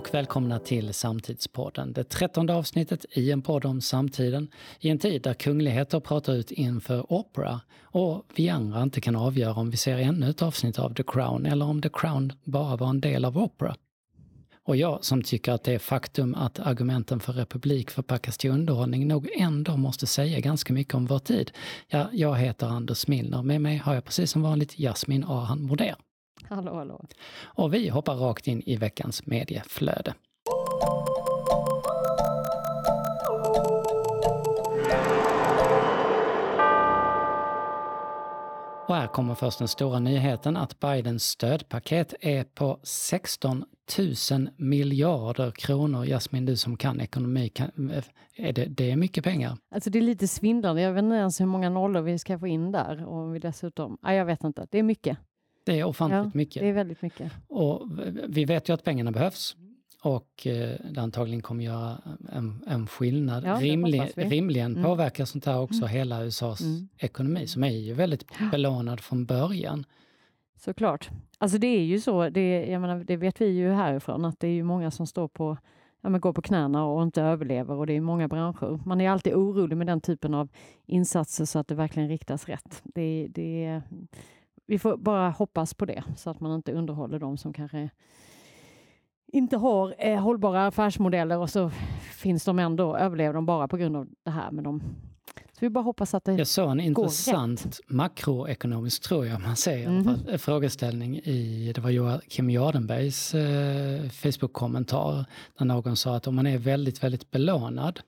och välkomna till Samtidspodden, det trettonde avsnittet i en podd om samtiden i en tid där kungligheter pratar ut inför opera och vi andra inte kan avgöra om vi ser ännu ett avsnitt av The Crown eller om The Crown bara var en del av opera. Och jag som tycker att det är faktum att argumenten för republik förpackas till underhållning nog ändå måste säga ganska mycket om vår tid. Ja, jag heter Anders Milner. Med mig har jag precis som vanligt Jasmin Ahan Moder. Hallå, hallå. Och vi hoppar rakt in i veckans medieflöde. Och här kommer först den stora nyheten att Bidens stödpaket är på 16 000 miljarder kronor. Jasmin, du som kan ekonomi, kan, är det, det är mycket pengar. Alltså det är lite svindlande. Jag vet inte ens hur många nollor vi ska få in där. Och vi dessutom, nej, jag vet inte. Det är mycket. Det är ofantligt ja, mycket. Det är väldigt mycket. Och vi vet ju att pengarna behövs och eh, det antagligen kommer göra en, en skillnad. Ja, Rimlig, rimligen mm. påverkar sånt här också mm. hela USAs mm. ekonomi som är ju väldigt belånad från början. Såklart. Alltså det är ju så, det, jag menar, det vet vi ju härifrån, att det är ju många som står på ja, men går på knäna och inte överlever och det är många branscher. Man är alltid orolig med den typen av insatser så att det verkligen riktas rätt. Det, det, vi får bara hoppas på det så att man inte underhåller de som kanske inte har eh, hållbara affärsmodeller och så finns de ändå, överlever de bara på grund av det här. Men de, så vi bara hoppas att det Jag såg en intressant makroekonomisk, tror jag man säger, mm. frågeställning i, det var Joakim Jardenbergs eh, Facebook-kommentar, där någon sa att om man är väldigt, väldigt belånad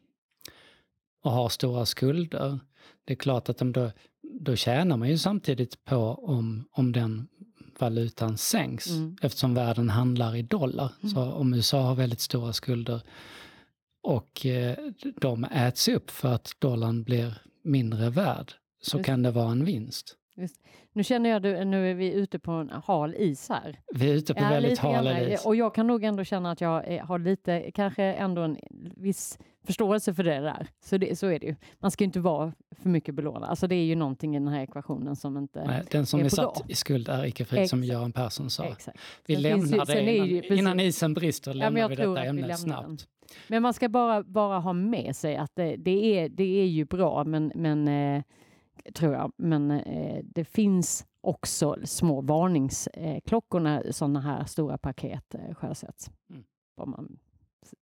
och har stora skulder, det är klart att de då, då tjänar man ju samtidigt på om, om den valutan sänks mm. eftersom världen handlar i dollar. Mm. Så om USA har väldigt stora skulder och eh, de äts upp för att dollarn blir mindre värd så Just. kan det vara en vinst. Just. Nu känner jag att nu är vi ute på en hal is här. Vi är ute på ja, väldigt hal is. Och jag kan nog ändå känna att jag har lite, kanske ändå en viss förståelse för det där. Så, det, så är det ju. Man ska inte vara för mycket belånad. Alltså det är ju någonting i den här ekvationen som inte Nej, Den som är, är satt dag. i skuld är icke fri, som Göran Persson sa. Exakt. Vi sen lämnar ju, det innan, ju, innan isen brister, lämnar ja, vi detta ämne snabbt. Den. Men man ska bara, bara ha med sig att det, det, är, det är ju bra, men, men eh, tror jag. Men eh, det finns också små varningsklockor när sådana här stora paket eh, sjösätts. Mm. Om man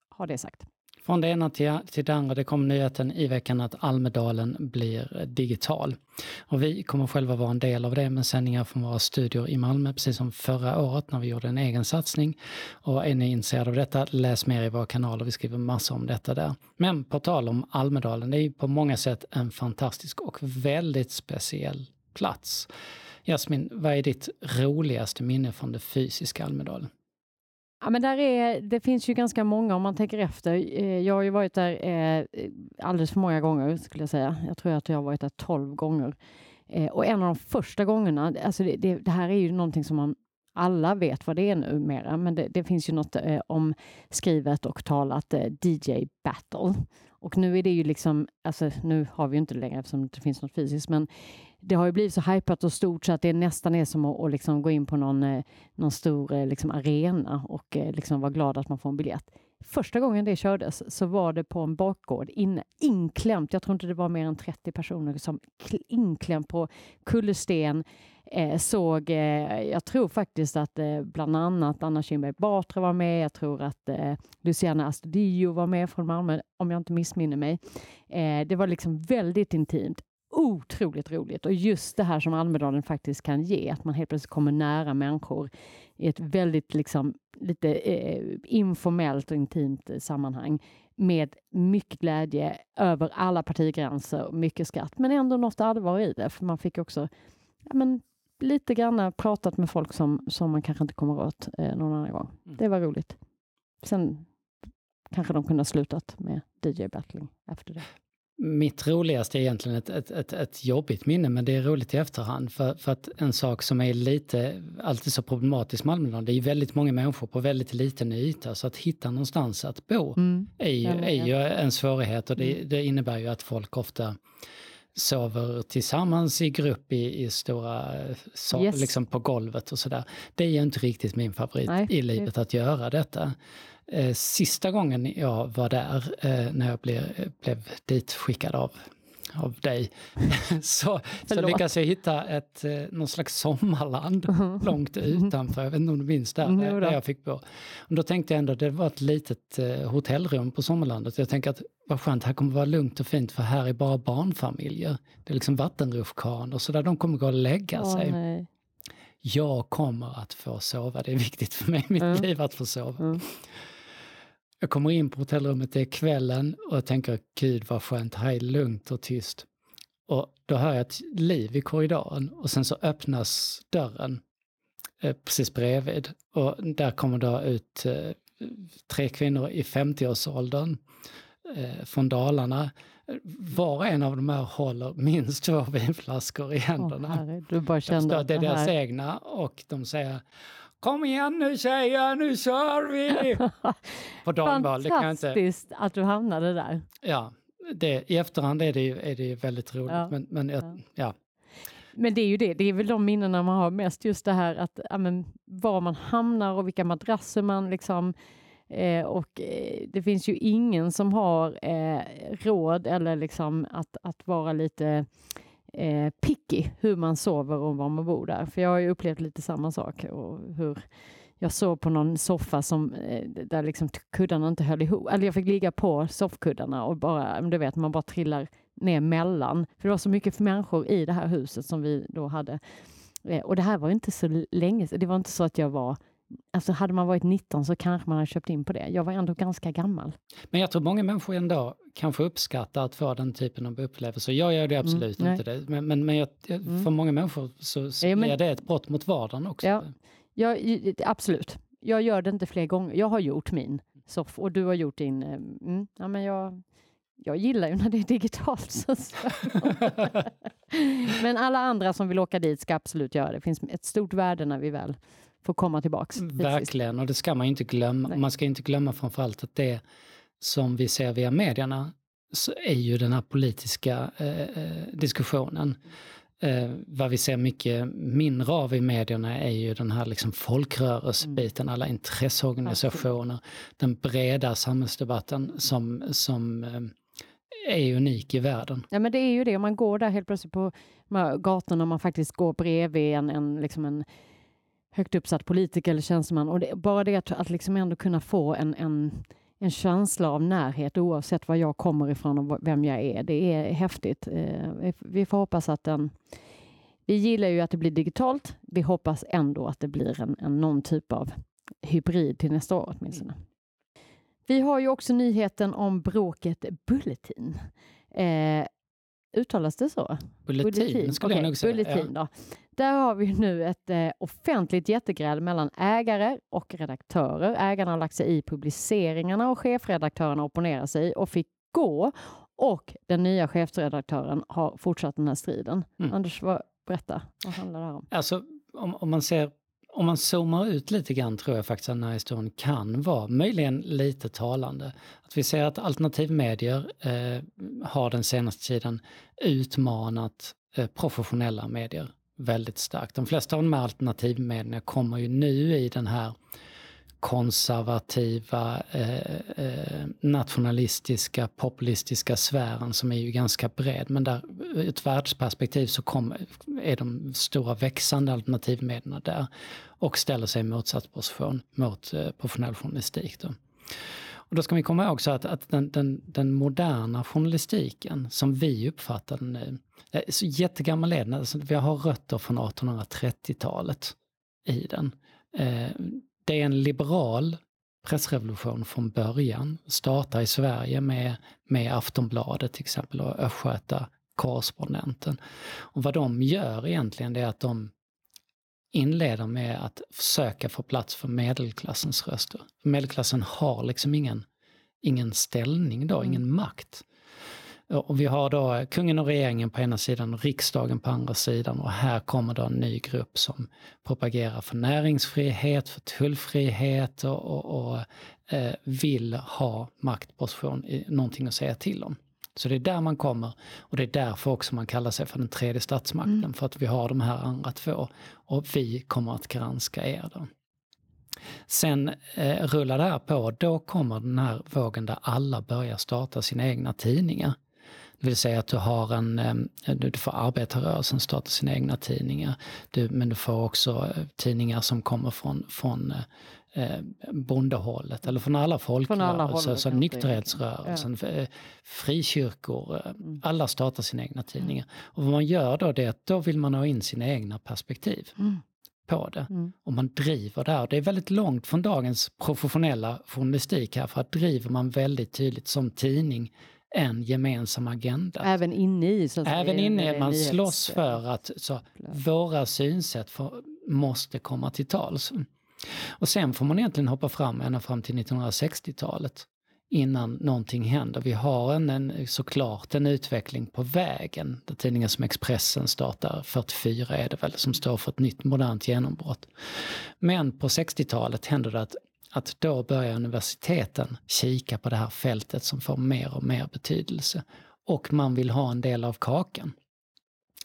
har det sagt. Från det ena till, till det andra, det kom nyheten i veckan att Almedalen blir digital. Och vi kommer själva vara en del av det med sändningar från våra studior i Malmö, precis som förra året när vi gjorde en egen satsning. Och är ni intresserade av detta, läs mer i våra kanaler, vi skriver massor om detta där. Men på tal om Almedalen, det är på många sätt en fantastisk och väldigt speciell plats. Jasmin, vad är ditt roligaste minne från det fysiska Almedalen? Ja, men där är, det finns ju ganska många om man tänker efter. Eh, jag har ju varit där eh, alldeles för många gånger skulle jag säga. Jag tror att jag har varit där tolv gånger. Eh, och en av de första gångerna, alltså det, det, det, här är ju någonting som man alla vet vad det är numera, men det, det finns ju något eh, omskrivet och talat eh, DJ battle. Och nu är det ju liksom, alltså nu har vi ju inte det längre eftersom det inte finns något fysiskt, men det har ju blivit så hypat och stort så att det nästan är som att, att liksom gå in på någon, eh, någon stor eh, liksom arena och eh, liksom vara glad att man får en biljett. Första gången det kördes så var det på en bakgård inne, inklämt. Jag tror inte det var mer än 30 personer som inklämt på kullersten eh, såg, eh, jag tror faktiskt att eh, bland annat Anna Kinberg Batra var med. Jag tror att eh, Luciana Astudillo var med från Malmö, om jag inte missminner mig. Eh, det var liksom väldigt intimt otroligt roligt och just det här som Almedalen faktiskt kan ge, att man helt plötsligt kommer nära människor i ett väldigt liksom lite eh, informellt och intimt eh, sammanhang med mycket glädje över alla partigränser och mycket skratt, men ändå något allvar i det, för man fick också ja, men, lite grann pratat med folk som, som man kanske inte kommer åt eh, någon annan gång. Mm. Det var roligt. Sen kanske de kunde ha slutat med DJ-battling efter det mitt roligaste är egentligen ett, ett, ett, ett, jobbigt minne, men det är roligt i efterhand. För, för att en sak som är lite, alltid så problematisk med Almedalen, det är väldigt många människor på väldigt liten yta, så att hitta någonstans att bo mm. är, ju, är ju en svårighet och det, mm. det, innebär ju att folk ofta sover tillsammans i grupp i, i stora, so, yes. liksom på golvet och sådär. Det är ju inte riktigt min favorit Nej. i livet att göra detta. Eh, sista gången jag var där, eh, när jag blev, blev dit skickad av av dig, så, så lyckas jag hitta ett, eh, någon slags sommarland långt utanför. Jag vet inte om du minns där, där, där jag fick bo. Och då tänkte jag ändå, det var ett litet eh, hotellrum på sommarlandet. Jag tänker att vad skönt, här kommer vara lugnt och fint för här är bara barnfamiljer. Det är liksom vattenrutschkanor så där de kommer gå och lägga Åh, sig. nej. Jag kommer att få sova, det är viktigt för mig i mitt Mm. liv att få sova. Jag kommer in på hotellrummet, det är kvällen och jag tänker gud vad skönt, här är lugnt och tyst. Och då hör jag ett liv i korridoren och sen så öppnas dörren eh, precis bredvid och där kommer då ut eh, tre kvinnor i 50-årsåldern eh, från Dalarna. Var och en av de här håller minst två vinflaskor i händerna. herre, du bara kände att det är deras här... egna och de säger Kom igen nu tjejer, nu kör vi! På dagval, det kan jag inte... Fantastiskt att du hamnade där. Ja, det, i efterhand är det är det väldigt roligt. Ja, Men, men jag, ja. ja. Men det är ju det, det är väl de minnena man har mest, just det här att ja, men, var man hamnar och vilka madrasser man liksom eh, och eh, det finns ju ingen som har eh, råd eller liksom att, att vara lite eh, picky hur man sover och var man bor där. För jag har ju upplevt lite samma sak och hur jag sov på någon soffa som, eh, där liksom kuddarna inte höll ihop. Eller jag fick ligga på soffkuddarna och bara, mm, du vet, man bara trillar ner mellan. För det var så mycket människor i det här huset som vi då hade. Eh, och det här var inte så länge sedan. Det var inte så att jag var Alltså hade man varit 19 så kanske man hade köpt in på det. Jag var ändå ganska gammal. Men jag tror många människor ändå kanske uppskattar att få den typen av upplevelser. Jag gör det absolut Mm, inte det. Men, men, men jag, Mm. för många människor så, så Ja, men- är det ett brott mot vardagen också. Ja. Jag, absolut. Jag gör det inte fler gånger. Jag har gjort min soff och du har gjort din. eh, Mm, ja, men jag, jag gillar ju när det är digitalt. Så. men alla andra som vill åka dit ska absolut göra det. Det finns ett stort värde när vi väl får komma tillbaks. fysiskt. Verkligen, och det ska man ju inte glömma. Nej. Man ska inte glömma framförallt att det som vi ser via medierna så är ju den här politiska eh, eh, diskussionen. Eh, vad vi ser mycket mindre av i medierna är ju den här liksom folkrörelsebiten, alla intresseorganisationer, den breda samhällsdebatten som, som eh, är unik i världen. Ja, men det är ju det. Om man går där helt plötsligt på de här gatorna man faktiskt går bredvid en, en, liksom en högt uppsatt politiker eller tjänsteman. Och det, bara det att, att liksom ändå kunna få en, en, en känsla av närhet oavsett var jag kommer ifrån och vem jag är. Det är häftigt. Eh, vi- får hoppas att den... Vi gillar ju att det blir digitalt. Vi hoppas ändå att det blir en, en någon typ av hybrid till nästa år åtminstone. Vi har ju också nyheten om bråket Bulletin. Eh, uttalas det så? Bulletin, skulle Okej, jag nog säga. Bulletin då. Där har vi nu ett eh, offentligt jättegräl mellan ägare och redaktörer. Ägarna har lagt sig i publiceringarna och chefredaktörerna opponerar sig och fick gå. Och den nya chefredaktören har fortsatt den här striden. Mm. Anders, vad, berätta. Vad handlar det här om? Alltså, om, om man ser om man zoomar ut lite grann tror jag faktiskt att den här historien kan vara möjligen lite talande. Att vi ser att alternativmedier eh, har den senaste tiden utmanat eh, professionella medier väldigt starkt. De flesta av de här alternativmedierna kommer ju nu i den här konservativa, eh, eh, nationalistiska, populistiska sfären som är ju ganska bred. Men där ur ett världsperspektiv så kom, är de stora växande alternativmedierna där och ställer sig i motsatt position mot eh, professionell journalistik. Då. Och då ska vi komma ihåg så att, att den, den, den moderna journalistiken som vi uppfattar den nu, är så jättegammal är den, alltså vi har rötter från 1830-talet i den. Eh, det är en liberal pressrevolution från början, startar i Sverige med, med Aftonbladet till exempel och Östgöta korrespondenten. Och vad de gör egentligen det är att de inleder med att försöka få plats för medelklassens röster. Medelklassen har liksom ingen, ingen ställning då, Mm. ingen makt. Och vi har då kungen och regeringen på ena sidan och riksdagen på andra sidan och här kommer då en ny grupp som propagerar för näringsfrihet, för tullfrihet och, och, och eh, vill ha maktposition, i, någonting att säga till om. Så det är där man kommer och det är därför också man kallar sig för den tredje statsmakten, Mm. för att vi har de här andra två och vi kommer att granska er då. Sen eh, rullar det här på, då kommer den här vågen där alla börjar starta sina egna tidningar. Det vill säga att du har en, eh, du får arbetarrörelsen starta sina egna tidningar. Du, men du får också eh, tidningar som kommer från, från eh, bondehållet eller från alla folkrörelser, alltså nykterhetsrörelsen, ja. Eh, frikyrkor, mm. alla startar sina egna tidningar. Och vad man gör då det är att då vill man ha in sina egna perspektiv. Mm på det. Mm. Och man driver där. Det är väldigt långt från dagens professionella journalistik här för att driver man väldigt tydligt som tidning en gemensam agenda. Även inne i? Så Även inne, man nyhets... slåss för att så, våra synsätt för, måste komma till tals. Och sen får man egentligen hoppa fram ända fram till 1960-talet innan någonting händer. Vi har en, en, såklart en utveckling på vägen. Där tidningar som Expressen startar, 44 är det väl, som står för ett nytt modernt genombrott. Men på 60-talet händer det att, att då börjar universiteten kika på det här fältet som får mer och mer betydelse. Och man vill ha en del av kakan.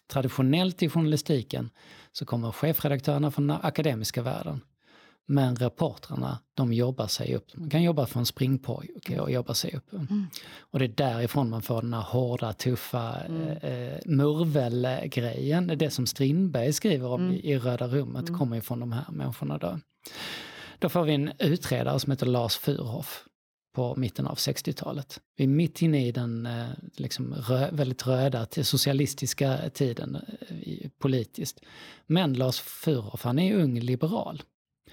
Traditionellt i journalistiken så kommer chefredaktörerna från den akademiska världen men reportrarna, de jobbar sig upp. Man kan jobba från springpojke och jobba sig upp. Mm. Och det är därifrån man får den här hårda, tuffa mm. eh, murvelgrejen. Det som Strindberg skriver om mm. i, i Röda rummet mm. kommer ju från de här människorna då. Då får vi en utredare som heter Lars Furhoff på mitten av 60-talet. Vi är mitt inne i den eh, liksom rö väldigt röda socialistiska tiden eh, politiskt. Men Lars Furhoff, han är ung liberal.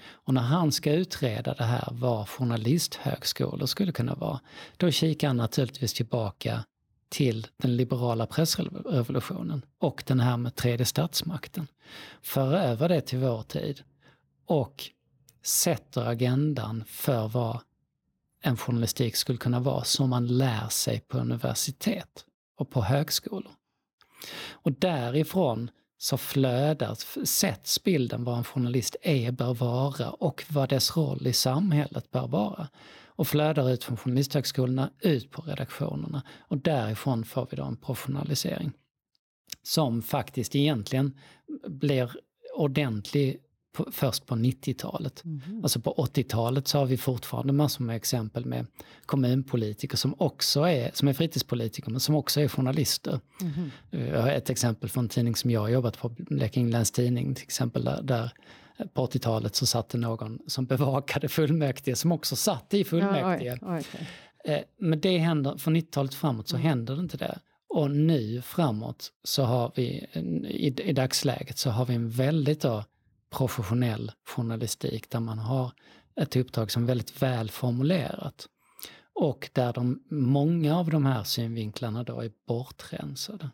Och när han ska utreda det här vad journalisthögskolor skulle kunna vara, då kikar han naturligtvis tillbaka till den liberala pressrevolutionen och den här med tredje statsmakten. För över det till vår tid och sätter agendan för vad en journalistik skulle kunna vara som man lär sig på universitet och på högskolor. Och därifrån så flödar, sätts bilden vad en journalist är, bör vara och vad dess roll i samhället bör vara. Och flödar ut från journalisthögskolorna ut på redaktionerna. Och därifrån får vi då en professionalisering. Som faktiskt egentligen blir ordentlig på, först på 90-talet. Mm. Alltså på 80-talet så har vi fortfarande massor med exempel med kommunpolitiker som också är, som är fritidspolitiker men som också är journalister. Mm. Jag har ett exempel från en tidning som jag har jobbat på, Blekinge Läns Tidning till exempel, där, där på 80-talet så satt det någon som bevakade fullmäktige som också satt i fullmäktige. Ja, oj, oj, okay. Men det händer, från 90-talet framåt så mm. händer det inte det. Och nu framåt så har vi, i, i dagsläget så har vi en väldigt då, professionell journalistik där man har ett uppdrag som är väldigt väl formulerat. Och där de, många av de här synvinklarna då är bortrensade.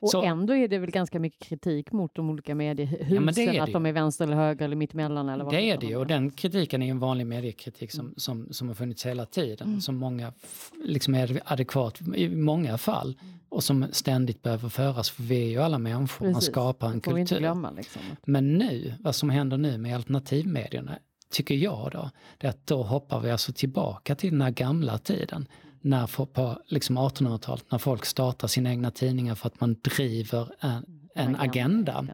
Och så, ändå är det väl ganska mycket kritik mot de olika mediehusen, ja, att de är vänster eller höger eller mittemellan? Eller vad det är det ju, och den kritiken är en vanlig mediekritik som, som, som har funnits hela tiden, mm. som många liksom är adekvat i många fall mm. och som ständigt behöver föras, för vi är ju alla människor, Precis. man skapar en kultur. Glömma, liksom. Men nu, vad som händer nu med alternativmedierna, tycker jag då, det är att då hoppar vi alltså tillbaka till den här gamla tiden när, på liksom 1800-talet när folk startar sina egna tidningar för att man driver en, en agenda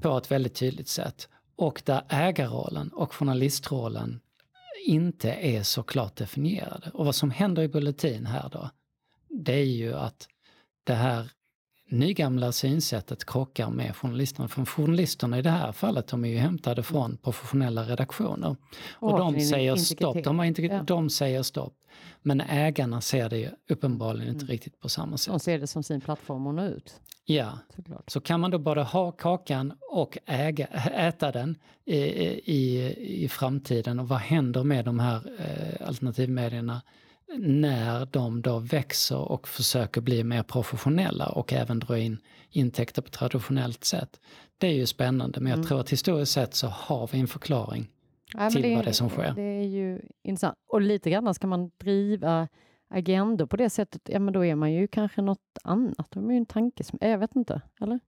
på ett väldigt tydligt sätt. Och där ägarrollen och journalistrollen inte är så klart definierade. Och vad som händer i Bulletin här då, det är ju att det här nygamla synsättet krockar med journalisterna. För journalisterna i det här fallet, de är ju hämtade från professionella redaktioner. Och, och de säger stopp. De, har ja. de säger stopp. Men ägarna ser det uppenbarligen inte mm. riktigt på samma sätt. De ser det som sin plattform att nå ut. Ja, Såklart. så kan man då både ha kakan och äga, äta den i, i, i framtiden och vad händer med de här eh, alternativmedierna när de då växer och försöker bli mer professionella och även dra in intäkter på traditionellt sätt. Det är ju spännande men jag mm. tror att historiskt sett så har vi en förklaring ja, till det, vad det är som sker. Det är ju intressant. Och lite grann ska man driva agendor på det sättet, ja men då är man ju kanske något annat. Då är ju en tankes... Jag vet inte, eller?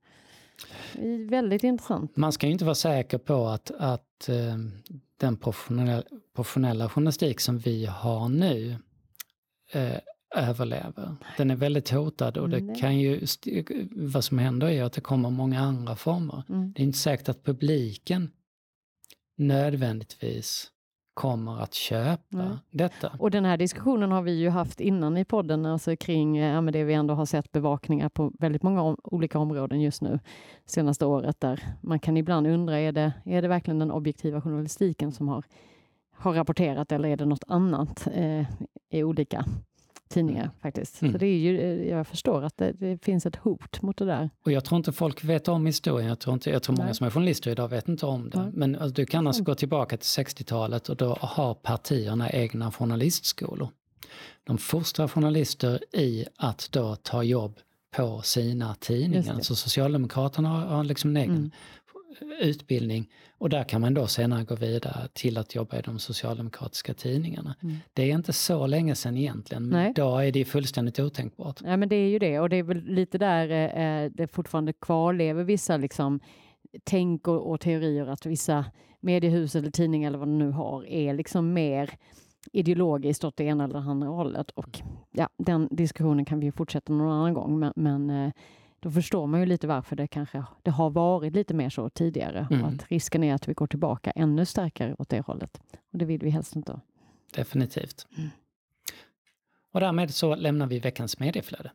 Väldigt intressant. Man ska ju inte vara säker på att, att uh, den professionella, professionella journalistik som vi har nu uh, överlever. Den är väldigt hotad och det kan ju, vad som händer är att det kommer många andra former. Mm. Det är inte säkert att publiken nödvändigtvis kommer att köpa Nej. detta. Och den här diskussionen har vi ju haft innan i podden, alltså kring ja, men det vi ändå har sett bevakningar på väldigt många om, olika områden just nu, senaste året, där man kan ibland undra, är det, är det verkligen den objektiva journalistiken som har, har rapporterat eller är det något annat eh, i olika tidningar mm. faktiskt. Mm. Så det är ju, eh, jag förstår att det, det, finns ett hot mot det där. Och jag tror inte folk vet om historien. Jag tror, inte, jag tror många som är journalister idag vet inte om det. Nej. Men alltså, du kan alltså gå tillbaka till 60-talet och då har partierna egna journalistskolor. De fostrar journalister i att då ta jobb på sina tidningar. Så Socialdemokraterna har, har liksom en egen mm utbildning och där kan man då senare gå vidare till att jobba i de socialdemokratiska tidningarna. Mm. Det är inte så länge sedan egentligen, men Nej. då är det fullständigt otänkbart. Ja, men det är ju det och det är väl lite där eh, det fortfarande kvarlever vissa liksom tänk och, och, teorier att vissa mediehus eller tidningar eller vad de nu har är liksom mer ideologiskt åt det ena eller andra hållet. Och ja, den diskussionen kan vi fortsätta någon annan gång, men, men eh, då förstår man ju lite varför det kanske det har varit lite mer så tidigare. Mm. Att risken är att vi går tillbaka ännu starkare åt det hållet. Och det vill vi helst inte. Definitivt. Mm. Och därmed så lämnar vi veckans medieflöde.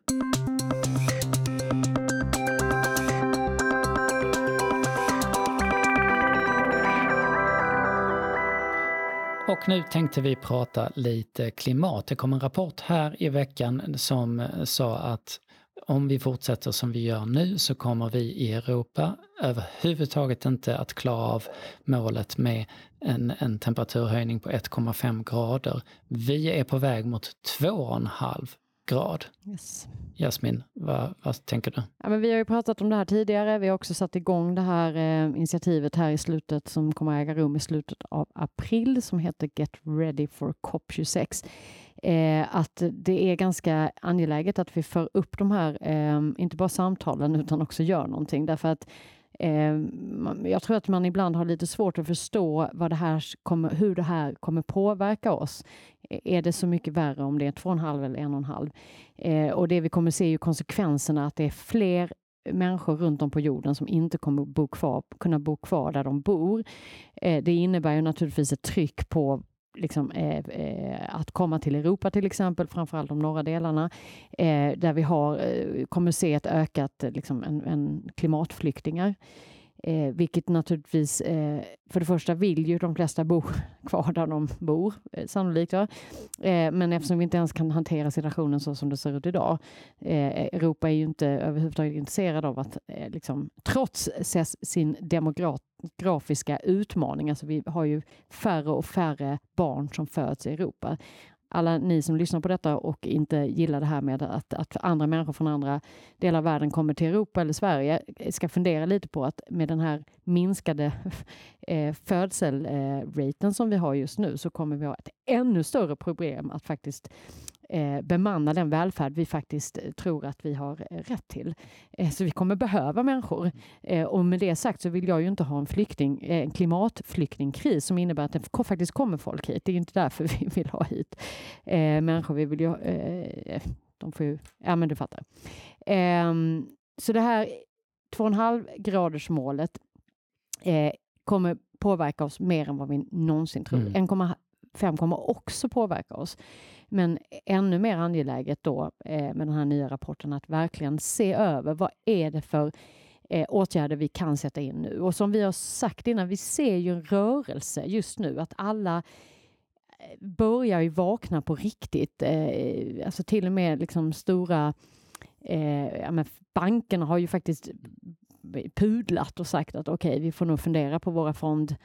Och nu tänkte vi prata lite klimat. Det kom en rapport här i veckan som sa att om vi fortsätter som vi gör nu så kommer vi i Europa överhuvudtaget inte att klara av målet med en, en temperaturhöjning på 1,5 grader. Vi är på väg mot 2,5 grad. Yes. Jasmin, vad, vad, tänker du? Ja, men vi har ju pratat om det här tidigare. Vi har också satt igång det här eh, initiativet här i slutet som kommer äga rum i slutet av april som heter Get Ready for COP26 eh, att det är ganska angeläget att vi för upp de här, eh, inte bara samtalen, utan också gör någonting. Därför att eh, jag tror att man ibland har lite svårt att förstå vad det här kommer, hur det här kommer påverka oss. E, är det så mycket värre om det är 2,5 eller 1,5? Eh, och det vi kommer se är ju konsekvenserna att det är fler människor runt om på jorden som inte kommer bo kvar, kunna bo kvar där de bor. Eh, det innebär ju naturligtvis ett tryck på liksom, eh, eh, att komma till Europa till exempel, framförallt de norra delarna, eh, där vi har, eh, kommer se ett ökat liksom, en, en klimatflyktingar. Eh, vilket naturligtvis, eh, för det första vill ju de flesta bo kvar där de bor, eh, sannolikt. Ja. Eh, men eftersom vi inte ens kan hantera situationen så som det ser ut idag. Eh, Europa är ju inte överhuvudtaget intresserad av att, eh, liksom, trots sin demografiska utmaning, alltså vi har ju färre och färre barn som föds i Europa alla ni som lyssnar på detta och inte gillar det här med att, att andra människor från andra delar av världen kommer till Europa eller Sverige eh, ska fundera lite på att med den här minskade eh, födselraten eh, som vi har just nu så kommer vi ha ett ännu större problem att faktiskt eh, bemanna den välfärd vi faktiskt eh, tror att vi har eh, rätt till. Eh, så vi kommer behöva människor. Eh, och med det sagt så vill jag ju inte ha en, flykting, en klimatflyktingkris som innebär att det faktiskt kommer folk hit. Det är inte därför vi vill ha hit människor. Vi vill ju, de får ju, ja men du fattar. Ehm, så det här 2,5 graders målet kommer påverka oss mer än vad vi någonsin tror. Mm. 5 kommer också påverka oss. Men ännu mer angeläget då eh, med den här nya rapporten att verkligen se över vad är det för eh, åtgärder vi kan sätta in nu. Och som vi har sagt innan, vi ser ju en rörelse just nu att alla eh, börjar ju vakna på riktigt. Eh, alltså till och med liksom stora eh, ja, bankerna har ju faktiskt pudlat och sagt att okej, okay, vi får nog fundera på våra fond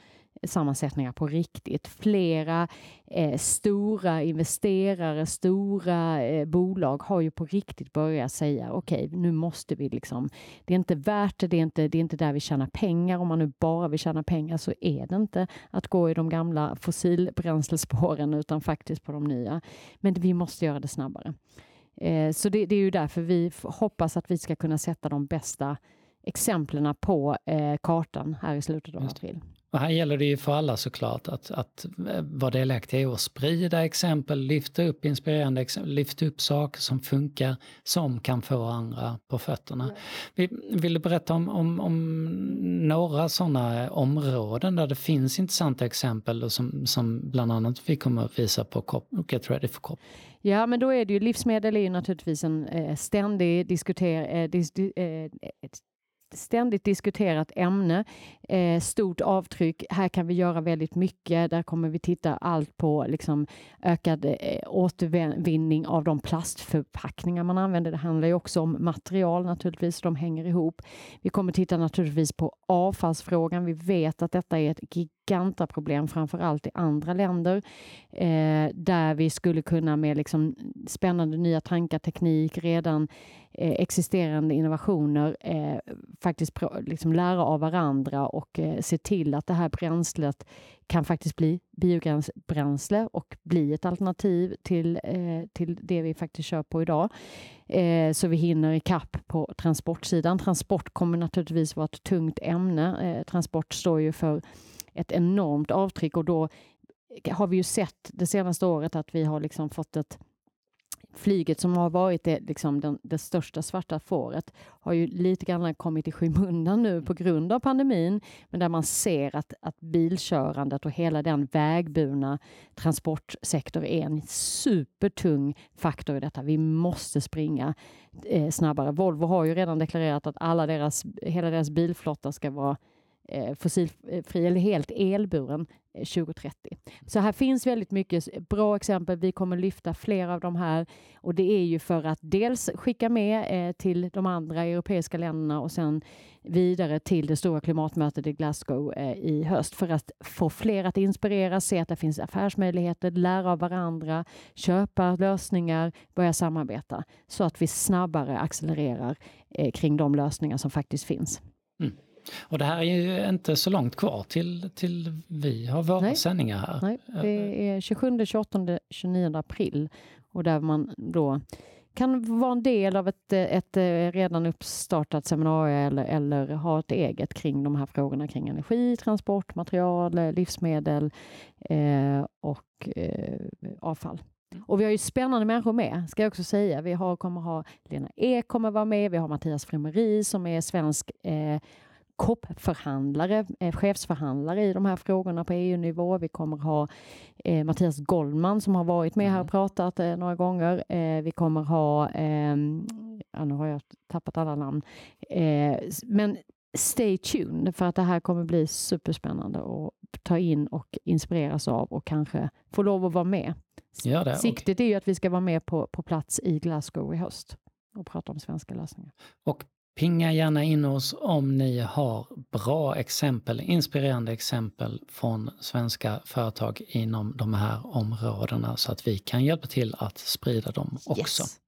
fondsammansättningar på riktigt. Flera eh, stora investerare, stora eh, bolag har ju på riktigt börjat säga okej, okay, nu måste vi liksom. Det är inte värt det, det är inte, det är inte där vi tjänar pengar. Om man nu bara vill tjäna pengar så är det inte att gå i de gamla fossilbränslespåren utan faktiskt på de nya. Men vi måste göra det snabbare. Eh, så det, det är ju därför vi hoppas att vi ska kunna sätta de bästa exemplen på eh, kartan här i slutet av april. Och här gäller det ju för alla såklart att, att vara delaktiga och sprida exempel, lyfta upp inspirerande exempel, lyfta upp saker som funkar, som kan få andra på fötterna. Vi, vill du berätta om, om, om några sådana områden där det finns intressanta exempel och som, som bland annat vi kommer att visa på Get Ready for COP? Ja, men då är det ju livsmedel är ju naturligtvis en eh, ständig diskuter, eh, dis, eh, ständigt diskuterat ämne, eh, stort avtryck. Här kan vi göra väldigt mycket. Där kommer vi titta allt på liksom, ökad eh, återvinning av de plastförpackningar man använder. Det handlar ju också om material naturligtvis, de hänger ihop. Vi kommer titta naturligtvis på avfallsfrågan. Vi vet att detta är ett gigantaproblem, framför allt i andra länder, eh, där vi skulle kunna med liksom spännande nya tankar, teknik, redan eh, existerande innovationer eh, faktiskt liksom lära av varandra och eh, se till att det här bränslet kan faktiskt bli biobränsle och bli ett alternativ till, eh, till det vi faktiskt kör på idag. Eh, så vi hinner ikapp på transportsidan. Transport kommer naturligtvis vara ett tungt ämne. Eh, transport står ju för ett enormt avtryck och då har vi ju sett det senaste året att vi har liksom fått ett flyget som har varit det, liksom den, det största svarta fåret har ju lite grann kommit i skymundan nu på grund av pandemin. Men där man ser att, att bilkörandet och hela den vägburna transportsektorn är en supertung faktor i detta. Vi måste springa eh, snabbare. Volvo har ju redan deklarerat att alla deras, hela deras bilflotta ska vara eh, fossilfri eh, eller helt elburen Eh, 2030. Så här finns väldigt mycket bra exempel. Vi kommer lyfta fler av de här och det är ju för att dels skicka med eh, till de andra europeiska länderna och sen vidare till det stora klimatmötet i Glasgow eh, i höst för att få fler att inspireras, se att det finns affärsmöjligheter, lära av varandra, köpa lösningar, börja samarbeta så att vi snabbare accelererar kring de lösningar som faktiskt finns. Mm. Och det här är ju inte så långt kvar till, till vi har våra Nej. sändningar här. Nej, det är 27, 28, 29 april och där man då kan vara en del av ett, ett redan uppstartat seminarium eller, eller ha ett eget kring de här frågorna kring energi, transport, material, livsmedel eh, och eh, avfall. Och vi har ju spännande människor med, ska jag också säga. Vi har, kommer ha Lena Ek kommer vara med, vi har Mattias Frimeri som är svensk eh, COP-förhandlare, eh, chefsförhandlare i de här frågorna på EU-nivå. Vi kommer ha eh, Mattias Goldman som har varit med här och mm. pratat eh, några gånger. Eh, vi kommer ha, ehm, ja, nu har jag tappat alla namn, eh, men stay tuned för att det här kommer bli superspännande att ta in och inspireras av och kanske få lov att vara med. Ja, det. Siktet är ju att vi ska vara med på, på plats i Glasgow i höst och prata om svenska lösningar. Och Pinga gärna in oss om ni har bra exempel, inspirerande exempel från svenska företag inom de här områdena så att vi kan hjälpa till att sprida dem också. Yes.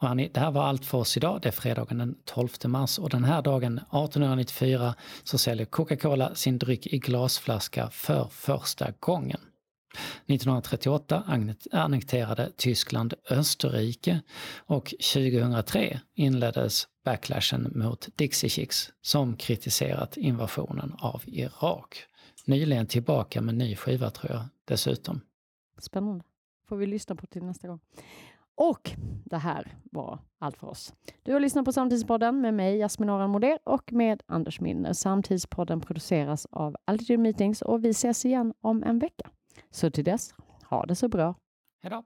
Och hörni, det här var allt för oss idag. Det är fredagen den 12 mars och den här dagen 1894 så säljer Coca-Cola sin dryck i glasflaska för första gången. 1938 annekterade Tyskland Österrike och 2003 inleddes backlashen mot Dixie Chicks som kritiserat invasionen av Irak. Nyligen tillbaka med ny skiva tror jag dessutom. Spännande. Får vi lyssna på till nästa gång. Och det här var allt för oss. Du har lyssnat på Samtidspodden med mig, Jasmin Aran Moder och med Anders Minner. Samtidspodden produceras av Altitude Meetings och vi ses igen om en vecka. Så till dess, ha det så bra. Hej då!